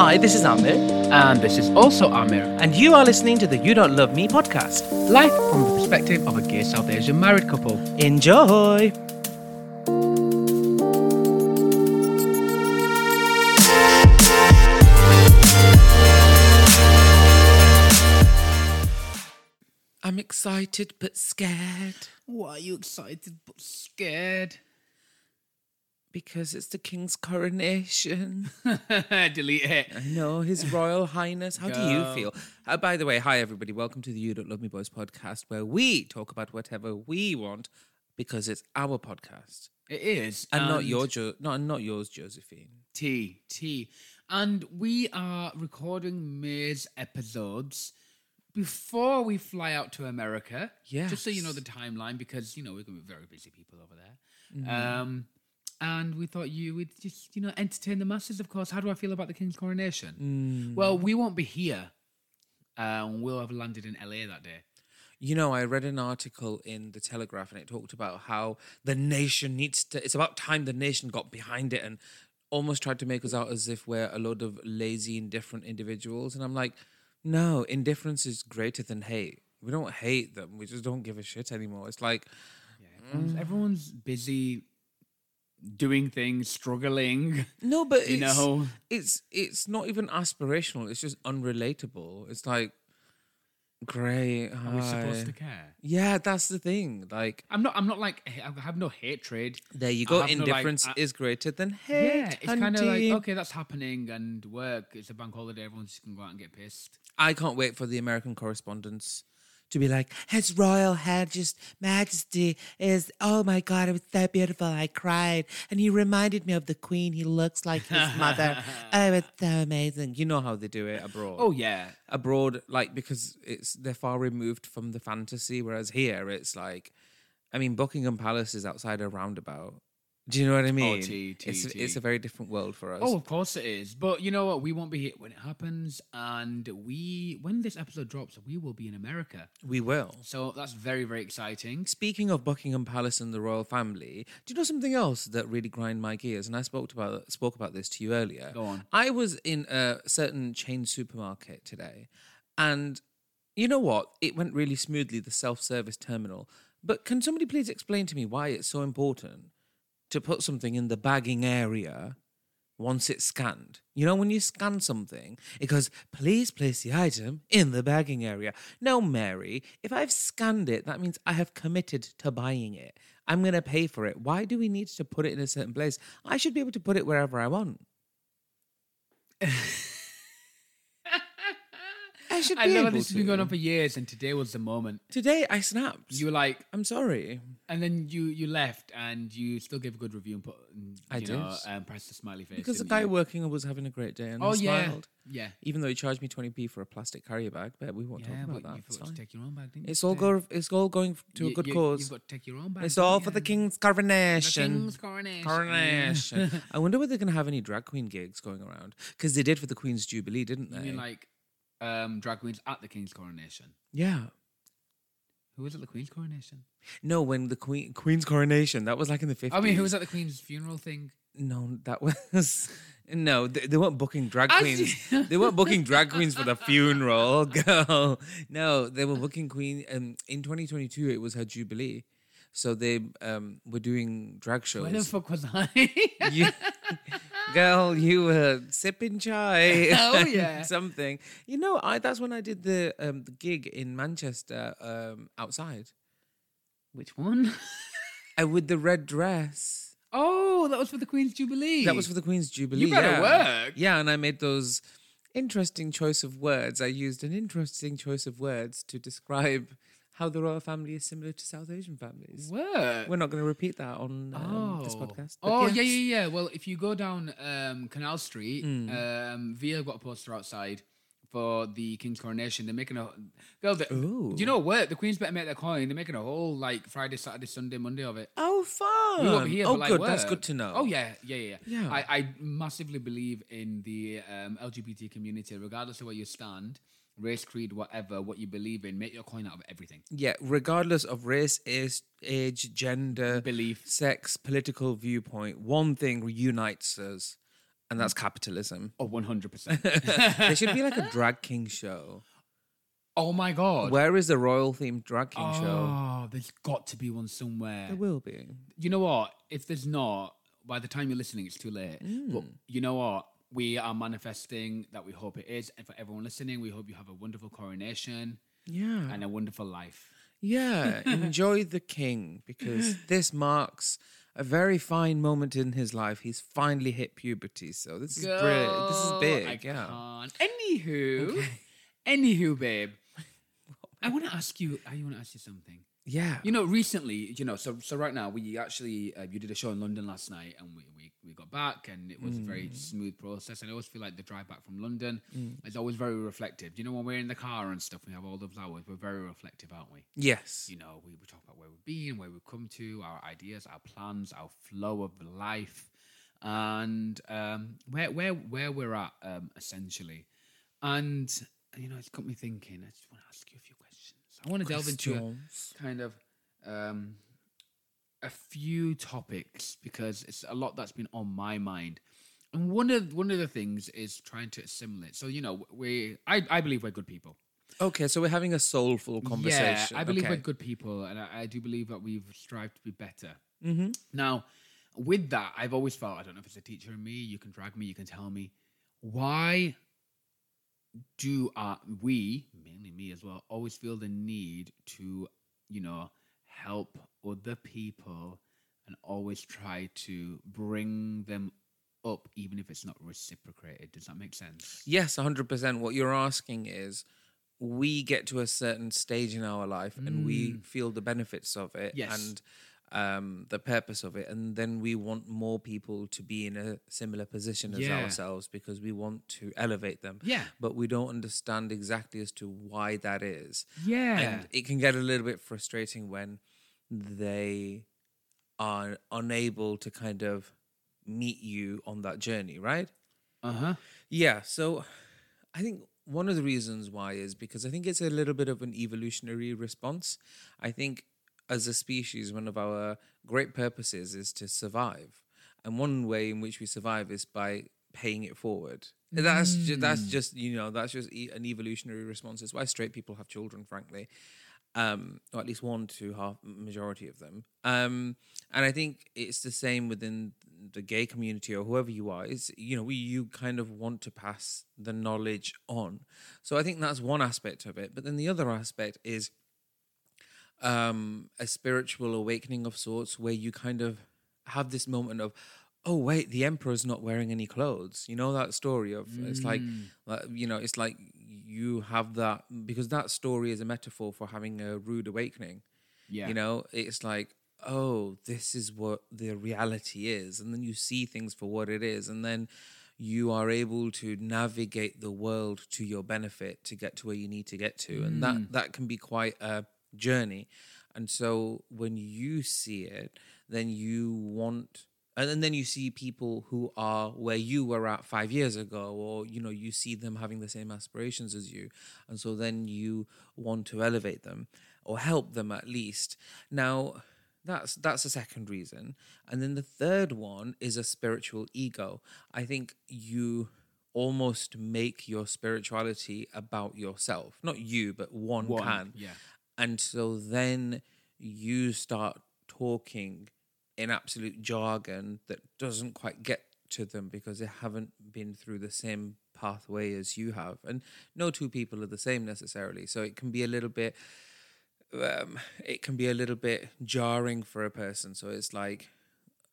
Hi, this is Amir, And this is also Amir, and you are listening to the You Don't Love Me podcast. life from the perspective of a gay South Asian married couple. Enjoy! I'm excited but scared Why are you excited but scared? Because it's the king's coronation. Delete it. I know, His Royal Highness. How do you feel? Uh, by the way, hi everybody. Welcome to the You Don't Love Me Boys podcast, where we talk about whatever we want because it's our podcast It is. and not your jo- not not yours, Josephine. T T. And we are recording May's episodes before we fly out to America. Yeah, just so you know the timeline, because you know we're gonna be very busy people over there. Mm-hmm. Um and we thought you would just, you know, entertain the masses, of course. How do I feel about the King's coronation? Mm. Well, we won't be here. Um, we'll have landed in LA that day. You know, I read an article in the Telegraph and it talked about how the nation needs to. It's about time the nation got behind it and almost tried to make us out as if we're a load of lazy, indifferent individuals. And I'm like, no, indifference is greater than hate. We don't hate them. We just don't give a shit anymore. It's like, Everyone's, everyone's busy doing things, struggling. no, but You it's, know. it's it's not even aspirational. It's just unrelatable. It's like, great. Are we supposed to care? Yeah, that's the thing. Like, I'm not. I'm not like. I have no hatred. there you go. have no, like, Indifference I- is greater than hate. Yeah, it's kind of like okay, that's happening, and work. It's a bank holiday. Everyone's just gonna go out and get pissed. I can't wait for the American correspondents to be like, His Royal Highness Majesty is, oh my God, it was so beautiful. I cried. And he reminded me of the Queen. He looks like his mother. Oh, it's so amazing. You know how they do it abroad. Oh yeah, Abroad, like, because it's they're far removed from the fantasy, whereas here it's like, I mean, Buckingham Palace is outside a roundabout. Do you know what I oh, mean? Oh, T, T, it's, T. it's a very different world for us. Oh, of course it is. But you know what? We won't be here when it happens, and we when this episode drops, we will be in America. we will. So that's very very exciting. Speaking of Buckingham Palace and the royal family, do you know something else that really grind my gears? And I spoke about spoke about this to you earlier. Go on. I was in a certain chain supermarket today, and you know what? It went really smoothly. The self service terminal. But can somebody please explain to me why it's so important to put something in the bagging area once it's scanned. You know, when you scan something, it goes, please place the item in the bagging area. No, Mary, if I've scanned it, that means I have committed to buying it. I'm going to pay for it. Why do we need to put it in a certain place? I should be able to put it wherever I want. I should be know able this has to. been going on for years, and today was the moment. Today I snapped. You were like, I'm sorry. and then you you left, and you still gave a good review and put, and, I you know, did. um, pressed the smiley face Because the guy you? working was having a great day and Oh I yeah, smiled. yeah, Even though he charged me 20p for a plastic carrier bag, but we won't yeah. talk about that. you It's fine. take your own bag, didn't you? All go. It's all going to a good you- cause. You've got to take your own bag. It's all for the you? king's The coronation. king's coronation. Coronation. I wonder whether they're going to have any drag queen gigs going around because they did for the Queen's Jubilee, didn't they? You mean like um, drag queens at the king's coronation? yeah. Who was at the queen's coronation? No, when the Queen Queen's coronation, that was like in the fifties. I mean, who was at the queen's funeral thing? No, that was no. They, they weren't booking drag queens. they weren't booking drag queens for the funeral, girl. No, they were booking queen. Um, in 2022, it was her jubilee, So they um, were doing drag shows. Where the fuck was I? you, girl, you were sipping chai. Oh, yeah. something. You know, I that's when I did the um, the gig in Manchester um, outside Which one? uh, with the red dress. Oh, that was for the Queen's Jubilee. That was for the Queen's Jubilee. You better yeah. work. Yeah, and I made those interesting choice of words. I used an interesting choice of words to describe how the royal family is similar to South Asian families. work. We're not going to repeat that on um, this Oh. podcast. Oh yes. yeah, yeah, yeah. Well, if you go down um, Canal Street, Hmm. um, Via got a poster outside for the King's coronation. They're making a girl. They. Do you know what? The Queen's better make their coin. They're making a whole like Friday, Saturday, Sunday, Monday of it. Oh, fun! We here, oh, but, like, good. That's good to know. Oh yeah, yeah, yeah. Yeah. I, I massively believe in the um, LGBT community, regardless of where you stand, race, creed, whatever, what you believe in. Make your coin out of everything. Yeah, regardless of race, age, age, gender, Belief. sex, political viewpoint, one thing unites us, and that's mm. capitalism. Oh, one hundred percent. there should be like a drag king show. Oh my god. Where is the royal themed drag king show? Oh, there's got to be one somewhere. There will be. You know what? If there's not, by the time you're listening, it's too late. Mm. But you know what? We are manifesting that we hope it is. And for everyone listening, we hope you have a wonderful coronation Yeah. and a wonderful life. Yeah, enjoy the king because this marks a very fine moment in his life. He's finally hit puberty, so this is brilliant. This is big. I yeah. can't. Anywho, anywho, babe. I want to ask you. I want to ask you something. Yeah. You know, recently, you know, so so right now we actually uh, you did a show in London last night, and we we, we got back, and it was a very smooth process. And I always feel like the drive back from London is always very reflective. You know, when we're in the car and stuff, we have all the flowers. We're very reflective, aren't we? yes. You know, we, we talk about where we've been, where we've come to, our ideas, our plans, our flow of life, and um, where where where we're at um, essentially. And you know, it's got me thinking. I just want to ask you a few. I want to delve into a, kind of um, a few topics because it's a lot that's been on my mind. And one of one of the things is trying to assimilate. So you know, we I, I believe we're good people. Okay, so we're having a soulful conversation. Yeah, I believe okay. we're good people, and I, I do believe that we've strived to be better. Mm-hmm. Now, with that, I've always felt I don't know if it's a teacher in me. You can drag me. You can tell me why do uh, we, mainly me as well, always feel the need to, you know, help other people and always try to bring them up, even if it's not reciprocated. Does that make sense? Yes, 100%. What you're asking is we get to a certain stage in our life and we feel the benefits of it Mm. Yes. and um, the purpose of it. And then we want more people to be in a similar position as Yeah. ourselves because we want to elevate them. Yeah. But we don't understand exactly as to why that is. Yeah. And it can get a little bit frustrating when they are unable to kind of meet you on that journey, right? Uh huh. Yeah, so I think one of the reasons why is because I think it's a little bit of an evolutionary response. I think as a species, one of our great purposes is to survive. And one way in which we survive is by paying it forward. That's just, that's just you know that's just e- an evolutionary response. It's why straight people have children, frankly, um, or at least one to half majority of them. Um, and I think it's the same within the gay community or whoever you are. It's you know we you kind of want to pass the knowledge on. So I think that's one aspect of it. But then the other aspect is um, a spiritual awakening of sorts where you kind of have this moment of oh wait the emperor's not wearing any clothes. You know that story of it's like like, you know it's like you have that because that story is a metaphor for having a rude awakening. Yeah. you know it's like oh this is what the reality is. And then you see things for what it is. And then you are able to navigate the world to your benefit to get to where you need to get to. And that mm. that can be quite a journey. And so when you see it then you want and then you see people who are where you were at five years ago or you know you see them having the same aspirations as you. And so then you want to elevate them or help them at least. Now that's that's the second reason. And then the third one is a spiritual ego. I think you almost make your spirituality about yourself. Not you but one, One, can. yeah. And so then you start talking in absolute jargon that doesn't quite get to them because they haven't been through the same pathway as you have. And no two people are the same necessarily. So it can be a little bit um, it can be a little bit jarring for a person. So it's like,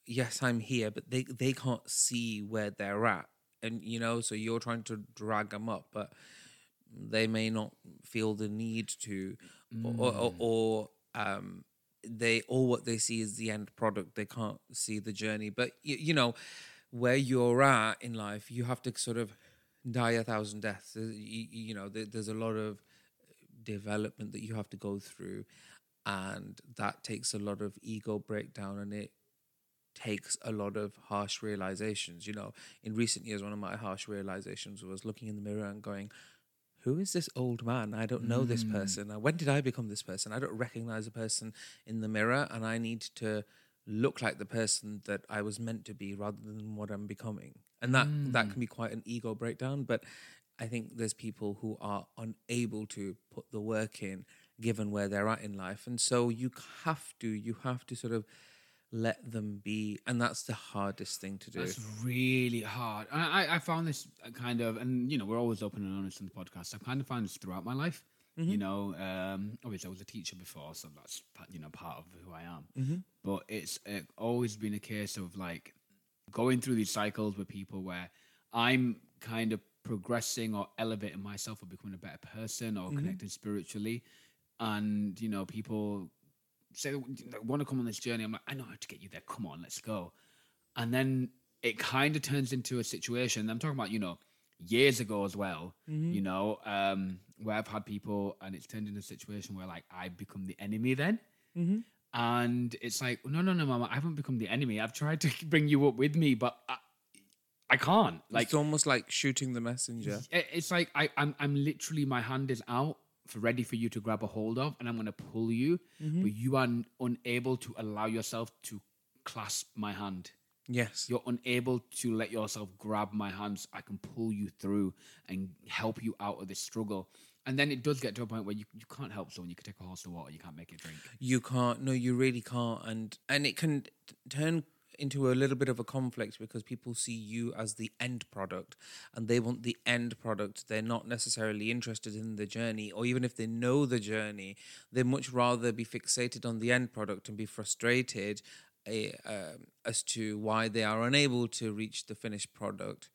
yes, I'm here, but they they can't see where they're at, and you know, so you're trying to drag them up, but they may not feel the need to, mm. or, or, or um, they all what they see is the end product. They can't see the journey, but you, you know, where you're at in life, you have to sort of die a thousand deaths. You, you know, there's a lot of development that you have to go through and that takes a lot of ego breakdown and it takes a lot of harsh realizations you know in recent years one of my harsh realizations was looking in the mirror and going who is this old man i don't know mm. this person when did i become this person i don't recognize a person in the mirror and i need to look like the person that i was meant to be rather than what i'm becoming and that mm. that can be quite an ego breakdown but I think there's people who are unable to put the work in given where they're at in life. And so you have to, you have to sort of let them be. And that's the hardest thing to do. It's really hard. I, I found this kind of, and you know, we're always open and honest on the podcast. I've kind of found this throughout my life. Mm-hmm. You know, um, obviously I was a teacher before, so that's you know part of who I am. Mm-hmm. But it's uh, always been a case of like going through these cycles with people where I'm kind of progressing or elevating myself or becoming a better person or mm-hmm. connecting spiritually. And, you know, people say they want to come on this journey. I'm like, I know how to get you there. Come on, let's go. And then it kind of turns into a situation. I'm talking about, you know, years ago as well, mm-hmm. you know, um, where I've had people and it's turned into a situation where like I become the enemy then. Mm-hmm. And it's like, no, no, no, mama, I haven't become the enemy. I've tried to bring you up with me, but I, I can't. Like it's almost like shooting the messenger. It's like I, I'm I'm literally my hand is out for ready for you to grab a hold of, and I'm gonna pull you, mm-hmm. but you are unable to allow yourself to clasp my hand. Yes. You're unable to let yourself grab my hands. I can pull you through and help you out of this struggle. And then it does get to a point where you, you can't help someone. You can take a horse to water, you can't make it drink. You can't. No, you really can't. And and it can turn into a little bit of a conflict because people see you as the end product and they want the end product. They're not necessarily interested in the journey, or even if they know the journey, they'd much rather be fixated on the end product and be frustrated uh, as to why they are unable to reach the finished product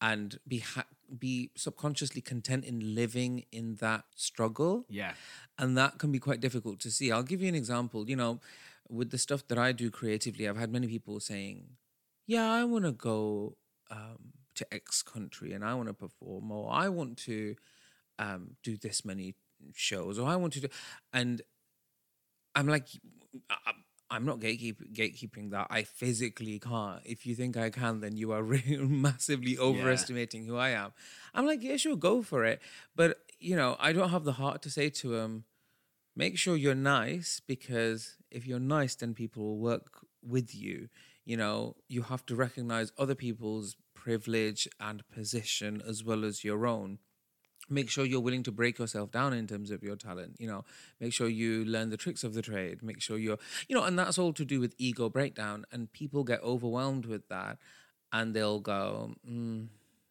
and be ha- be subconsciously content in living in that struggle. Yeah. And that can be quite difficult to see. I'll give you an example. You know, with the stuff that I do creatively, I've had many people saying, "Yeah, I want to go um, to X country and I want to perform, or I want to um, do this many shows, or I want to do," and I'm like, I'm not gatekeep- gatekeeping that. I physically can't. If you think I can, then you are really massively overestimating yeah. who I am. I'm like, yeah, sure, go for it. But you know, I don't have the heart to say to him, make sure you're nice because if you're nice, then people will work with you. You know, you have to recognize other people's privilege and position as well as your own. Make sure you're willing to break yourself down in terms of your talent. You know, make sure you learn the tricks of the trade. Make sure you're, you know, and that's all to do with ego breakdown. And people get overwhelmed with that and they'll go, mm,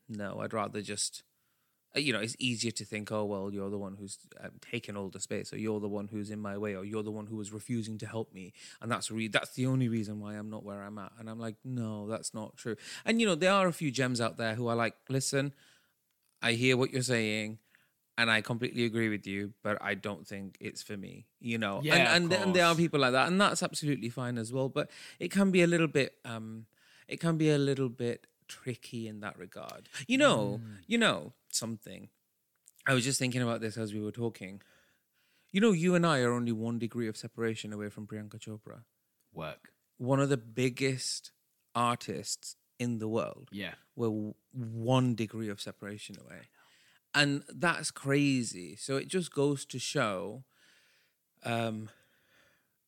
no, I'd rather just you know, it's easier to think, oh, well, you're the one who's um, taken all the space, or you're the one who's in my way, or you're the one who was refusing to help me, and that's re- that's the only reason why I'm not where I'm at. And I'm like, no, that's not true. And you know, there are a few gems out there who are like, listen, I hear what you're saying, and I completely agree with you, but I don't think it's for me. You know, yeah, and and, and there are people like that, and that's absolutely fine as well. But it can be a little bit, um, it can be a little bit tricky in that regard. You know, mm. you know something. I was just thinking about this as we were talking. You know, you and I are only one degree of separation away from Priyanka Chopra. Work. One of the biggest artists in the world. Yeah. We're one degree of separation away. And that's crazy. So it just goes to show um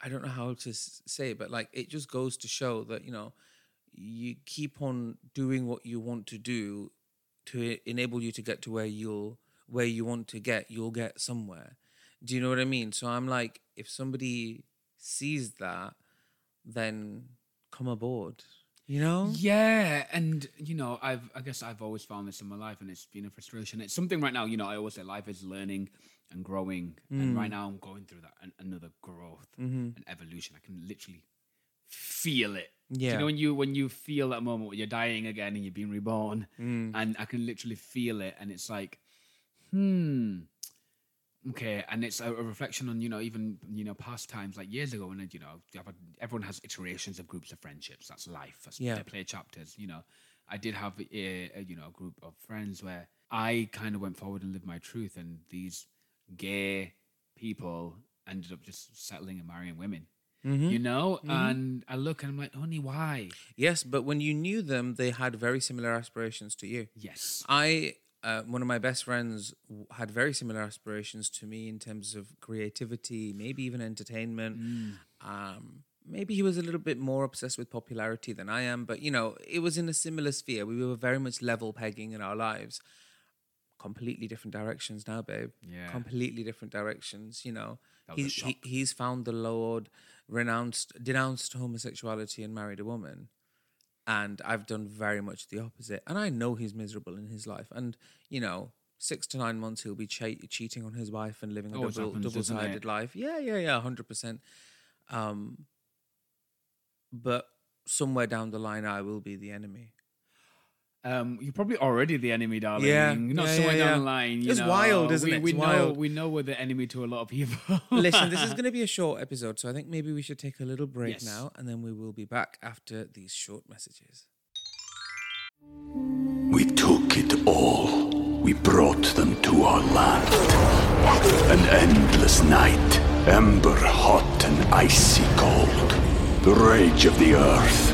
I don't know how to say, it, but like it just goes to show that, you know, you keep on doing what you want to do to enable you to get to where you'll where you want to get you'll get somewhere do you know what i mean so i'm like if somebody sees that then come aboard. You know? Yeah, and you know, I've I guess I've always found this in my life, and it's been a frustration. It's something right now. You know, I always say life is learning and growing, and Mm. right now I'm going through that an, another growth Mhm. and evolution. I can literally feel it. Yeah. you know when you when you feel that moment when you're dying again and you're being reborn, Mm. and I can literally feel it, and it's like, hmm. Okay, and it's a, a reflection on you know even you know past times like years ago and you know you have a, everyone has iterations of groups of friendships. That's life. That's Yeah. they play chapters. You know, I did have a, a you know a group of friends where I kind of went forward and lived my truth, and these gay people ended up just settling and marrying women. Mhm. You know, Mhm. and I look and I'm like, honey, why? Yes, but when you knew them, they had very similar aspirations to you. Yes. I, uh, one of my best friends, had very similar aspirations to me in terms of creativity, maybe even entertainment. Mm. Um, maybe he was a little bit more obsessed with popularity than I am, but you know, it was in a similar sphere. We were very much level pegging in our lives. Completely different directions now, babe. Yeah. Completely different directions. You know, a he, he's found the Lord, renounced, denounced homosexuality, and married a woman and I've done very much the opposite. And I know he's miserable in his life. And you know, six to nine months he'll be che- cheating on his wife and living a Always double, happens, double-sided life. Yeah, yeah, yeah, hundred percent. Um, but somewhere down the line, I will be the enemy. Um, you're probably already the enemy, darling. Yeah, not yeah, somewhere yeah, down yeah. the line. You It's know. wild, isn't we, it? We It's know, wild. we know we're the enemy to a lot of people. Listen, this is going to be a short episode, so I think maybe we should take a little break Yes. now, and then we will be back after these short messages. We took it all. We brought them to our land. An endless night, ember hot and icy cold. The rage of the earth.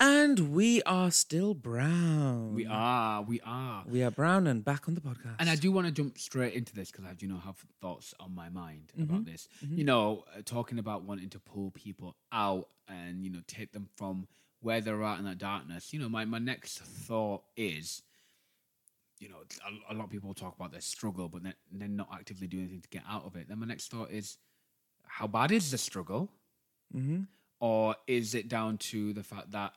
And we are still brown. we are, we are. We are brown and back on the podcast. And I do want to jump straight into this because I do know have thoughts on my mind Mm-hmm. about this. You know, uh, talking about wanting to pull people out and you know take them from where they're at in that darkness. You know, my my next thought is, you know, a, a lot of people talk about their struggle, but then they're not actively doing anything to get out of it. Then my next thought is, how bad is the struggle, Mhm. or is it down to the fact that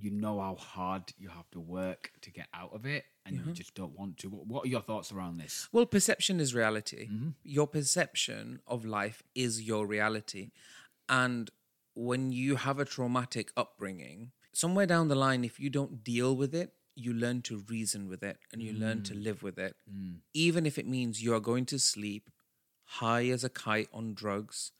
you know how hard you have to work to get out of it and Mm-hmm. you just don't want to. What, what are your thoughts around this? Well, perception is reality. Mm-hmm. Your perception of life is your reality. And when you have a traumatic upbringing, somewhere down the line, if you don't deal with it, you learn to reason with it and you learn Mm. to live with it. Even if it means you are going to sleep high as a kite on drugs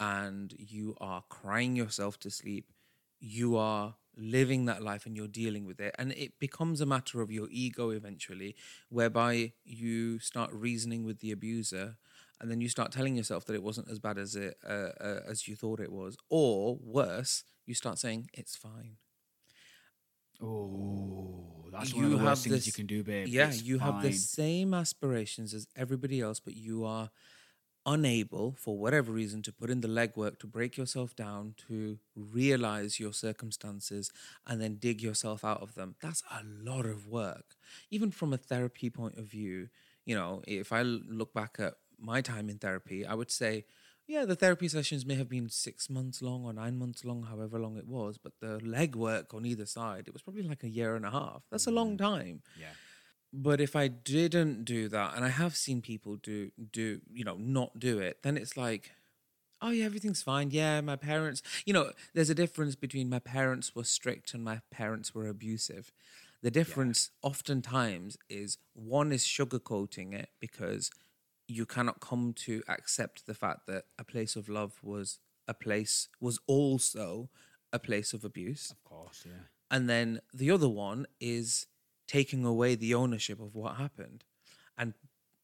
and you are crying yourself to sleep, you are living that life and you're dealing with it. And it becomes a matter of your ego eventually, whereby you start reasoning with the abuser and then you start telling yourself that it wasn't as bad as it uh, uh, as you thought it was or worse you start saying it's fine Oh, that's one of the worst things you can do, babe. yeah It's you have the same aspirations as everybody else but you are unable for whatever reason to put in the legwork to break yourself down to realize your circumstances and then dig yourself out of them. That's a lot of work. Even from a therapy point of view you know if I look back at my time in therapy i would say yeah the therapy sessions may have been six months long or nine months long however long it was but the legwork on either side it was probably like a year and a half. That's a long mm-hmm. time. Yeah. But if I didn't do that, and I have seen people do do you know not do it, then it's like, oh yeah, everything's fine. Yeah, my parents, you know, there's a difference between my parents were strict and my parents were abusive. The difference oftentimes is one is sugarcoating it because you cannot come to accept the fact that a place of love was a place was also a place of abuse. Of course, yeah. And then the other one is taking away the ownership of what happened and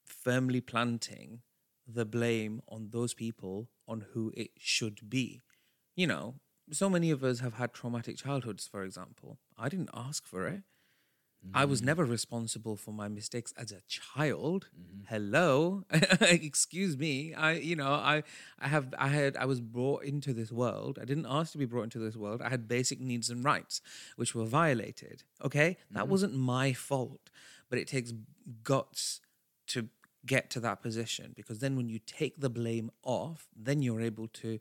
firmly planting the blame on those people on who it should be. You know, so many of us have had traumatic childhoods, for example. I didn't ask for it. I was mm-hmm. never responsible for my mistakes as a child. Mm-hmm. Hello, excuse me. I, you know, I, I have, I had, I was brought into this world. I didn't ask to be brought into this world. I had basic needs and rights, which were violated. Okay, that mm-hmm. wasn't my fault, but it takes guts to get to that position because then when you take the blame off, then you're able to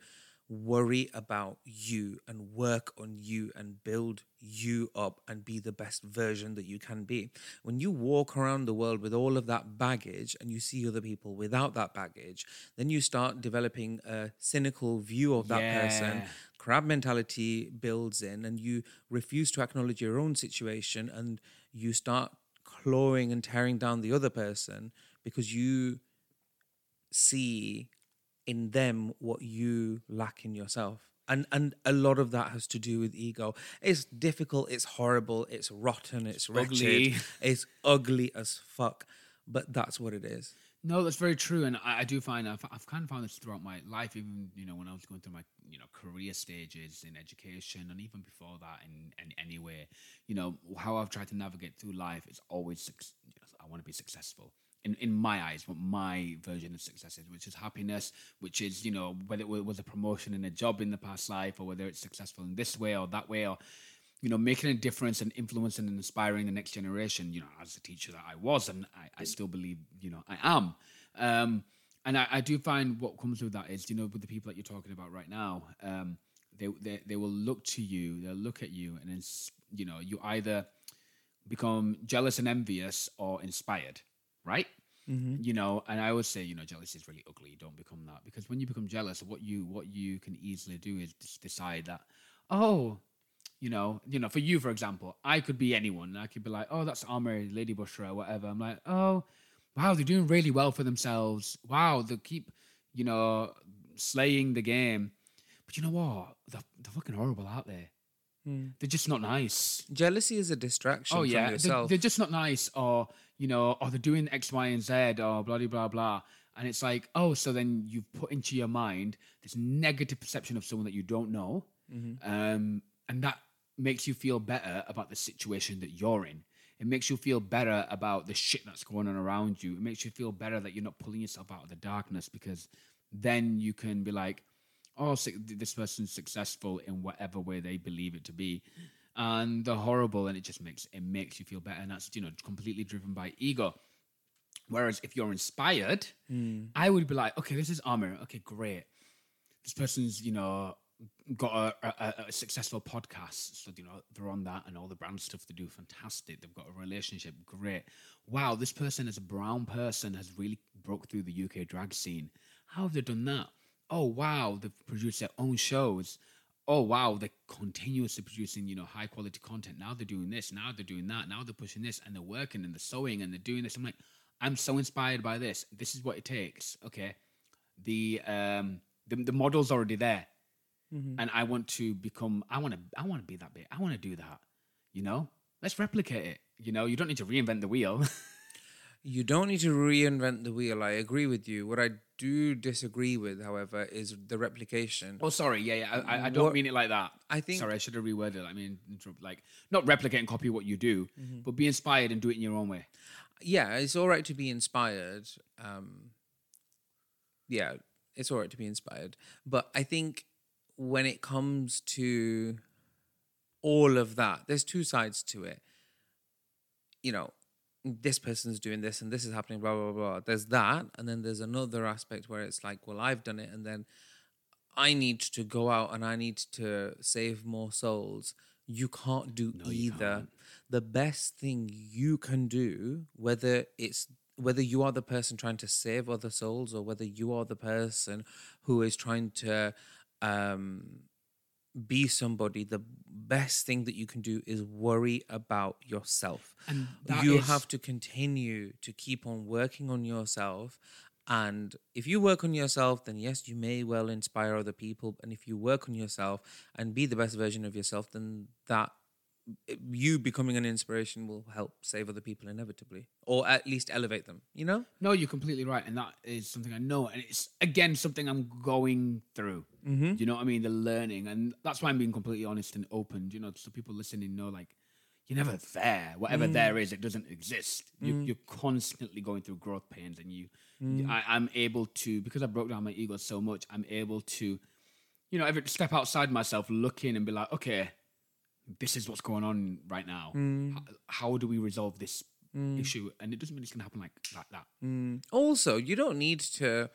worry about you and work on you and build you up and be the best version that you can be. When you walk around the world with all of that baggage and you see other people without that baggage, then you start developing a cynical view of that person. Crab mentality builds in, and you refuse to acknowledge your own situation and you start clawing and tearing down the other person because you see in them what you lack in yourself. And and a lot of that has to do with ego. It's difficult, it's horrible, it's rotten, it's wretched, ugly. it's ugly as fuck. But that's what it is. No, that's very true, and I, I do find I've, I've kind of found this throughout my life. Even you know when I was going through my you know career stages in education, and even before that, in, in anywhere, you know how I've tried to navigate through life It's always I want to be successful. In, in my eyes, what my version of success is, which is happiness, which is you know whether it was a promotion in a job in the past life, or whether it's successful in this way or that way, or you know, making a difference and influencing and inspiring the next generation, you know, as a teacher that I was, and I, I still believe, you know, I am. Um, and I, I do find what comes with that is, you know, with the people that you're talking about right now, um, they, they they will look to you, they'll look at you, and it's, you know, you either become jealous and envious or inspired, right? Mm-hmm. You know, and I always say, you know, jealousy is really ugly. Don't become that because when you become jealous, what you what you can easily do is decide that, oh, you know, you know, for you, for example, I could be anyone. I could be like, oh, that's Amir, Lady Bushra, or whatever. I'm like, oh, wow, they're doing really well for themselves. Wow, they keep, you know, slaying the game. But you know what? They're, they're fucking horrible out there. They're just not nice. Jealousy is a distraction Oh from yeah, they're, they're just not nice, or you know, or they're doing X, Y, and Z, or blah blah blah blah. And it's like, oh, so then you've put into your mind this negative perception of someone that you don't know, um, and that makes you feel better about the situation that you're in. It makes you feel better about the shit that's going on around you. It makes you feel better that you're not pulling yourself out of the darkness because then you can be like, oh, this person's successful in whatever way they believe it to be, and they're horrible, and it just makes it makes you feel better, and that's you know completely driven by ego. Whereas if you're inspired, mm. I would be like, okay, this is Amir. Okay, great. This person's you know got a, a, a successful podcast, so you know they're on that, and all the brand stuff they do, fantastic. They've got a relationship, great. Wow, this person as a brown person has really broke through the UK drag scene. How have they done that? Oh wow, they've produced their own shows. Oh wow, they're continuously producing, you know, high quality content. Now they're doing this, now they're doing that, now they're pushing this, and they're working and they're sewing and they're doing this. I'm like, I'm so inspired by this. This is what it takes. Okay. The um the, the model's already there. And I want to become I want to I want to be that big. I want to do that. You know? Let's replicate it. You know, you don't need to reinvent the wheel. You don't need to reinvent the wheel. I agree with you. What I do disagree with, however, is the replication. Oh, sorry. Yeah, yeah. I, I- don't What- mean it like that. I think- Sorry, I should have reworded. it. I mean, like not replicate and copy what you do, Mm-hmm. but be inspired and do it in your own way. yeah, it's all right to be inspired. Um, yeah, it's all right to be inspired. But I think when it comes to all of that, there's two sides to it. You know, this person's doing this and this is happening, blah, blah, blah. There's that. And then there's another aspect where it's like, well, I've done it. And then I need to go out and I need to save more souls. You can't do either. The best thing you can do, whether it's whether you are the person trying to save other souls or whether you are the person who is trying to um, be somebody, the best thing that you can do is worry about yourself. And you is- have to continue to keep on working on yourself. And if you work on yourself, then yes, you may well inspire other people. And if you work on yourself and be the best version of yourself, then that you becoming an inspiration will help save other people inevitably, or at least elevate them. You know? No, you're completely right, and that is something I know, and it's again something I'm going through. Mm-hmm. You know what I mean? The learning, and that's why I'm being completely honest and open. You know, so people listening know, like, you're never there. Whatever mm. there is, it doesn't exist. You, mm. You're constantly going through growth pains, and you, mm. I, I'm able to because I broke down my ego so much. I'm able to, you know, every step outside myself, look in and be like, okay, this is what's going on right now. How, how do we resolve this issue? And it doesn't mean it's gonna happen like like that. Also, you don't need to.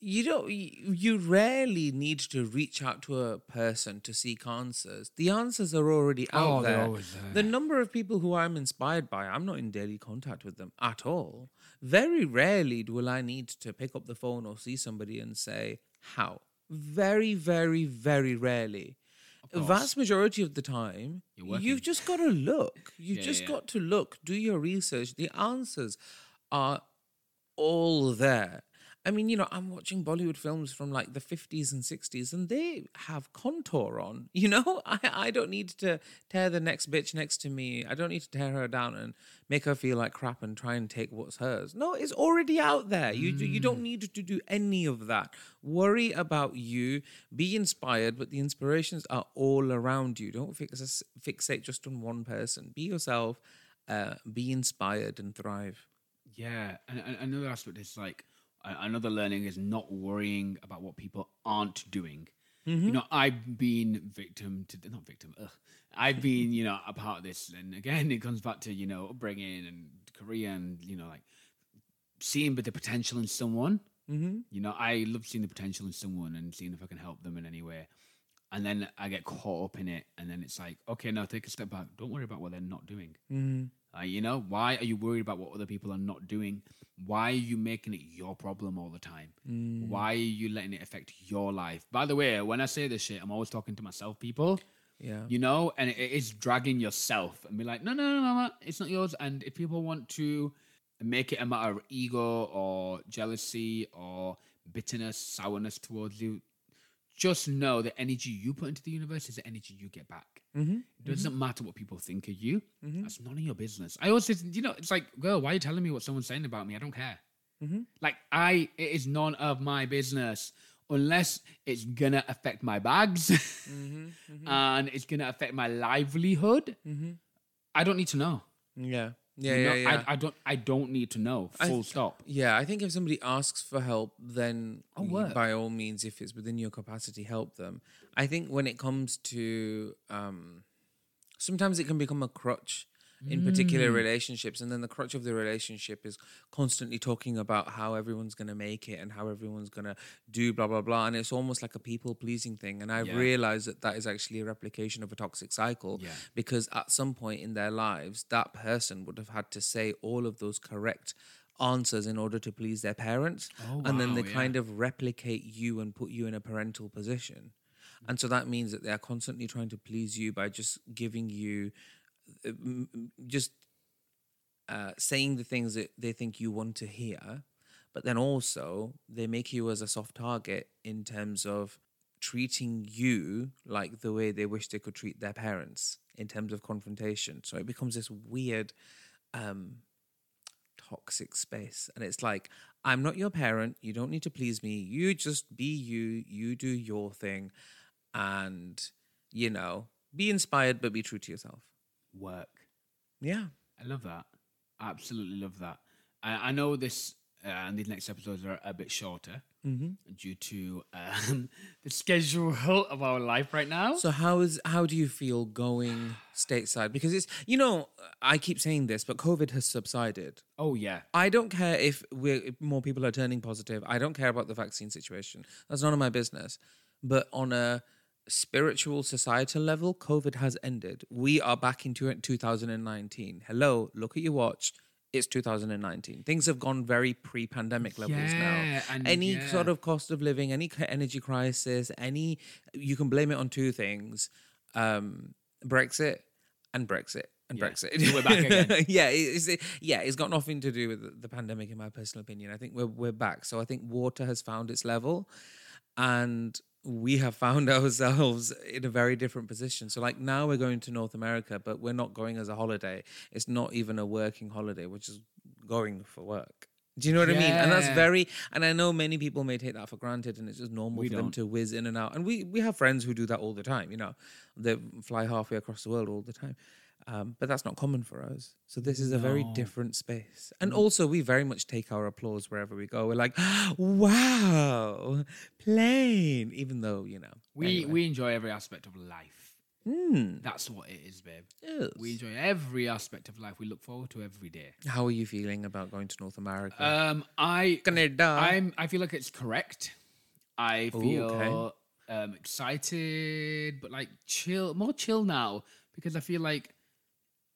You don't. You rarely need to reach out to a person to seek answers. The answers are already out Oh, there. there. The number of people who I'm inspired by, I'm not in daily contact with them at all. Very rarely will I need to pick up the phone or see somebody and say how. Very, very, very rarely. Vast majority of the time, you've just got to look. You've Yeah, just yeah. got to look, do your research. The answers are all there. I mean, you know, I'm watching Bollywood films from like the 50s and 60s, and they have contour on. You know, I, I don't need to tear the next bitch next to me. I don't need to tear her down and make her feel like crap and try and take what's hers. No, it's already out there. You do you don't need to do any of that. Worry about you. Be inspired, but the inspirations are all around you. Don't fix, fixate just on one person. Be yourself. Uh, be inspired and thrive. Yeah, and, and another aspect is like another learning is not worrying about what people aren't doing. You know, I've been victim to not victim. Ugh. I've been, you know, a part of this, and again, it comes back to you know upbringing and career, and you know, like seeing but the potential in someone. Mm-hmm. You know, I love seeing the potential in someone and seeing if I can help them in any way. And then I get caught up in it, and then it's like, okay, now take a step back. Don't worry about what they're not doing. Uh, you know, why are you worried about what other people are not doing? Why are you making it your problem all the time? Why are you letting it affect your life? By the way, when I say this shit, I'm always talking to myself, people. Yeah. You know, and it it is dragging yourself and be like, no, no, no, no, no, it's not yours. And if people want to make it a matter of ego or jealousy or bitterness, sourness towards you, just know the energy you put into the universe is the energy you get back. Mm-hmm. It doesn't matter what people think of you. That's none of your business. I say, you know, it's like, girl, why are you telling me what someone's saying about me? I don't care. Mm-hmm. Like, I, it is none of my business unless it's gonna affect my bags Mm-hmm, and it's gonna affect my livelihood. I don't need to know. Yeah. Yeah, You know, yeah. I, I don't. I don't need to know. Full th- stop. Yeah, I think if somebody asks for help, then Oh, by all means, if it's within your capacity, help them. I think when it comes to, um, sometimes it can become a crutch in Mm. particular relationships, and then the crutch of the relationship is constantly talking about how everyone's going to make it and how everyone's going to do blah blah blah, and it's almost like a people pleasing thing. And I've Yeah. realized that that is actually a replication of a toxic cycle Yeah. because at some point in their lives, that person would have had to say all of those correct answers in order to please their parents. Oh, and then they yeah. kind of replicate you and put you in a parental position. And so that means that they're constantly trying to please you by just giving you, just uh, saying the things that they think you want to hear. But then also, they make you as a soft target in terms of treating you like the way they wish they could treat their parents in terms of confrontation. So it becomes this weird, um, toxic space. And it's like, I'm not your parent. You don't need to please me. You just be you. You do your thing. And, you know, be inspired, but be true to yourself. Work. Yeah. I love that. I absolutely love that. I, I know this uh, and these next episodes are a bit shorter due to um, the schedule of our life right now. So how is how do you feel going stateside? Because it's you know I keep saying this, but COVID has subsided. oh yeah, I don't care if we're if more people are turning positive. I don't care about the vaccine situation. That's none of my business. But on a spiritual societal level, COVID has ended. We are back into 2019. Hello, look at your watch. It's 2019. Things have gone very pre-pandemic levels Yeah, now. Any yeah. sort of cost of living, any energy crisis, any you can blame it on two things: um, Brexit and Brexit and Yeah. Brexit. We're back again. yeah, it's it, yeah, it's got nothing to do with the- the pandemic, in my personal opinion. I think we're we're back. So I think water has found its level, and we have found ourselves in a very different position. So like now we're going to North America, but we're not going as a holiday. It's not even a working holiday. We're just going for work. Do you know what I mean? And that's very. And I know many people may take that for granted, and it's just normal We for them don't. to whiz in and out. And we we have friends who do that all the time. You know, they fly halfway across the world all the time. Um, but that's not common for us. So this is a very different space. And Mm. also, we very much take our applause wherever we go. We're like, wow, plane. Even though, you know. We anyway. we enjoy every aspect of life. Hmm. That's what it is, babe. Yes. We enjoy every aspect of life. We look forward to every day. How are you feeling about going to North America? Um, I Canada. I'm I feel like it's correct. I Ooh, feel okay. um excited, but like chill, more chill now because I feel like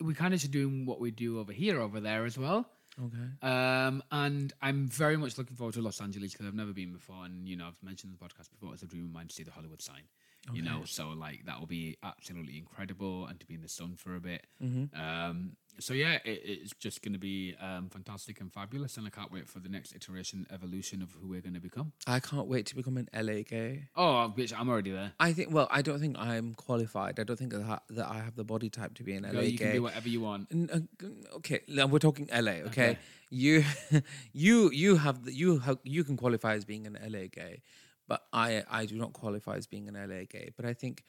we kind of just doing what we do over here, over there as well. okay. Um, and I'm very much looking forward to Los Angeles because I've never been before, and you know I've mentioned the podcast before it's a dream of mine to see the Hollywood sign. You know, so like that will be absolutely incredible, and to be in the sun for a bit. Mm-hmm. Um, so yeah, it, it's just going to be um, fantastic and fabulous, and I can't wait for the next iteration, evolution of who we're going to become. I can't wait to become an LA gay. Oh, bitch, I'm already there. I think. Well, I don't think I'm qualified. I don't think that I, that I have the body type to be an Girl, LA you gay. can do whatever you want. N- uh, okay, we're talking LA. Okay, Okay. you, you, you have the, you have you can qualify as being an LA gay, but I I do not qualify as being an LA gay. But I think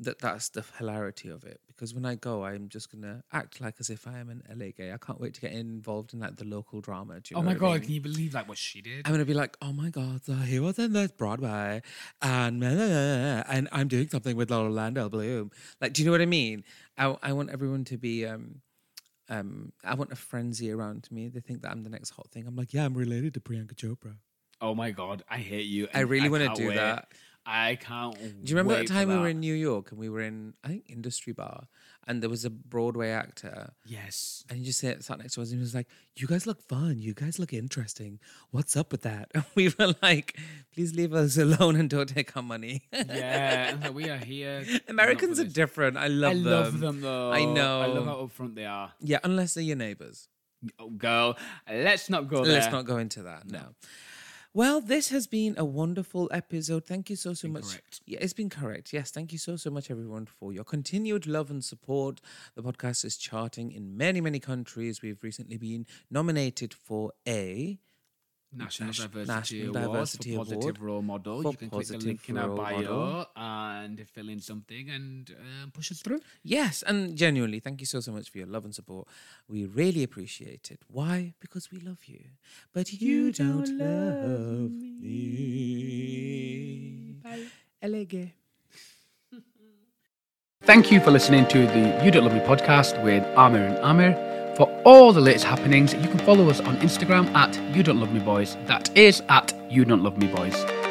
that that's the hilarity of it because when I go, I'm just gonna act like as if I am an LA gay. I can't wait to get involved in like the local drama. Do you Oh my what I god, mean? can you believe like what she did? I'm gonna be like, oh my god, so he was in this Broadway, and and I'm doing something with Orlando Bloom. Like, do you know what I mean? I I want everyone to be um um I want a frenzy around me. They think that I'm the next hot thing. I'm like, yeah, I'm related to Priyanka Chopra. Oh my god, I hate you. I really wanna do wait. that. I can't. Do you remember that time we were in New York and we were in I think Industry Bar and there was a Broadway actor Yes. and he just sat, sat next to us and he was like, "You guys look fun. You guys look interesting. What's up with that?" And we were like, "Please leave us alone and don't take our money." Yeah, like, we are here. Americans are not for this. different. I love I them. I love them though. I know. I love how upfront they are. Yeah, unless they're your neighbors. Oh, girl, let's not go there. Let's not go into that. No. Well, this has been a wonderful episode. Thank you so so much. correct. Yeah, it's been correct. Yes, thank you so so much, everyone, for your continued love and support. The podcast is charting in many many countries. We've recently been nominated for a National Nas- Diversity National Awards Diversity for Positive Award Role Model. You can click the link in our bio Model. and fill in something and um, push us through. Yes, and genuinely, thank you so so much for your love and support. We really appreciate it. Why? Because we love you. But you, don't, love me. LA gay. Thank you for listening to the You Don't Love Me podcast with Amir and Amir. For all the latest happenings, you can follow us on Instagram at You Don't Love Me Boys. That is at You Don't Love Me Boys.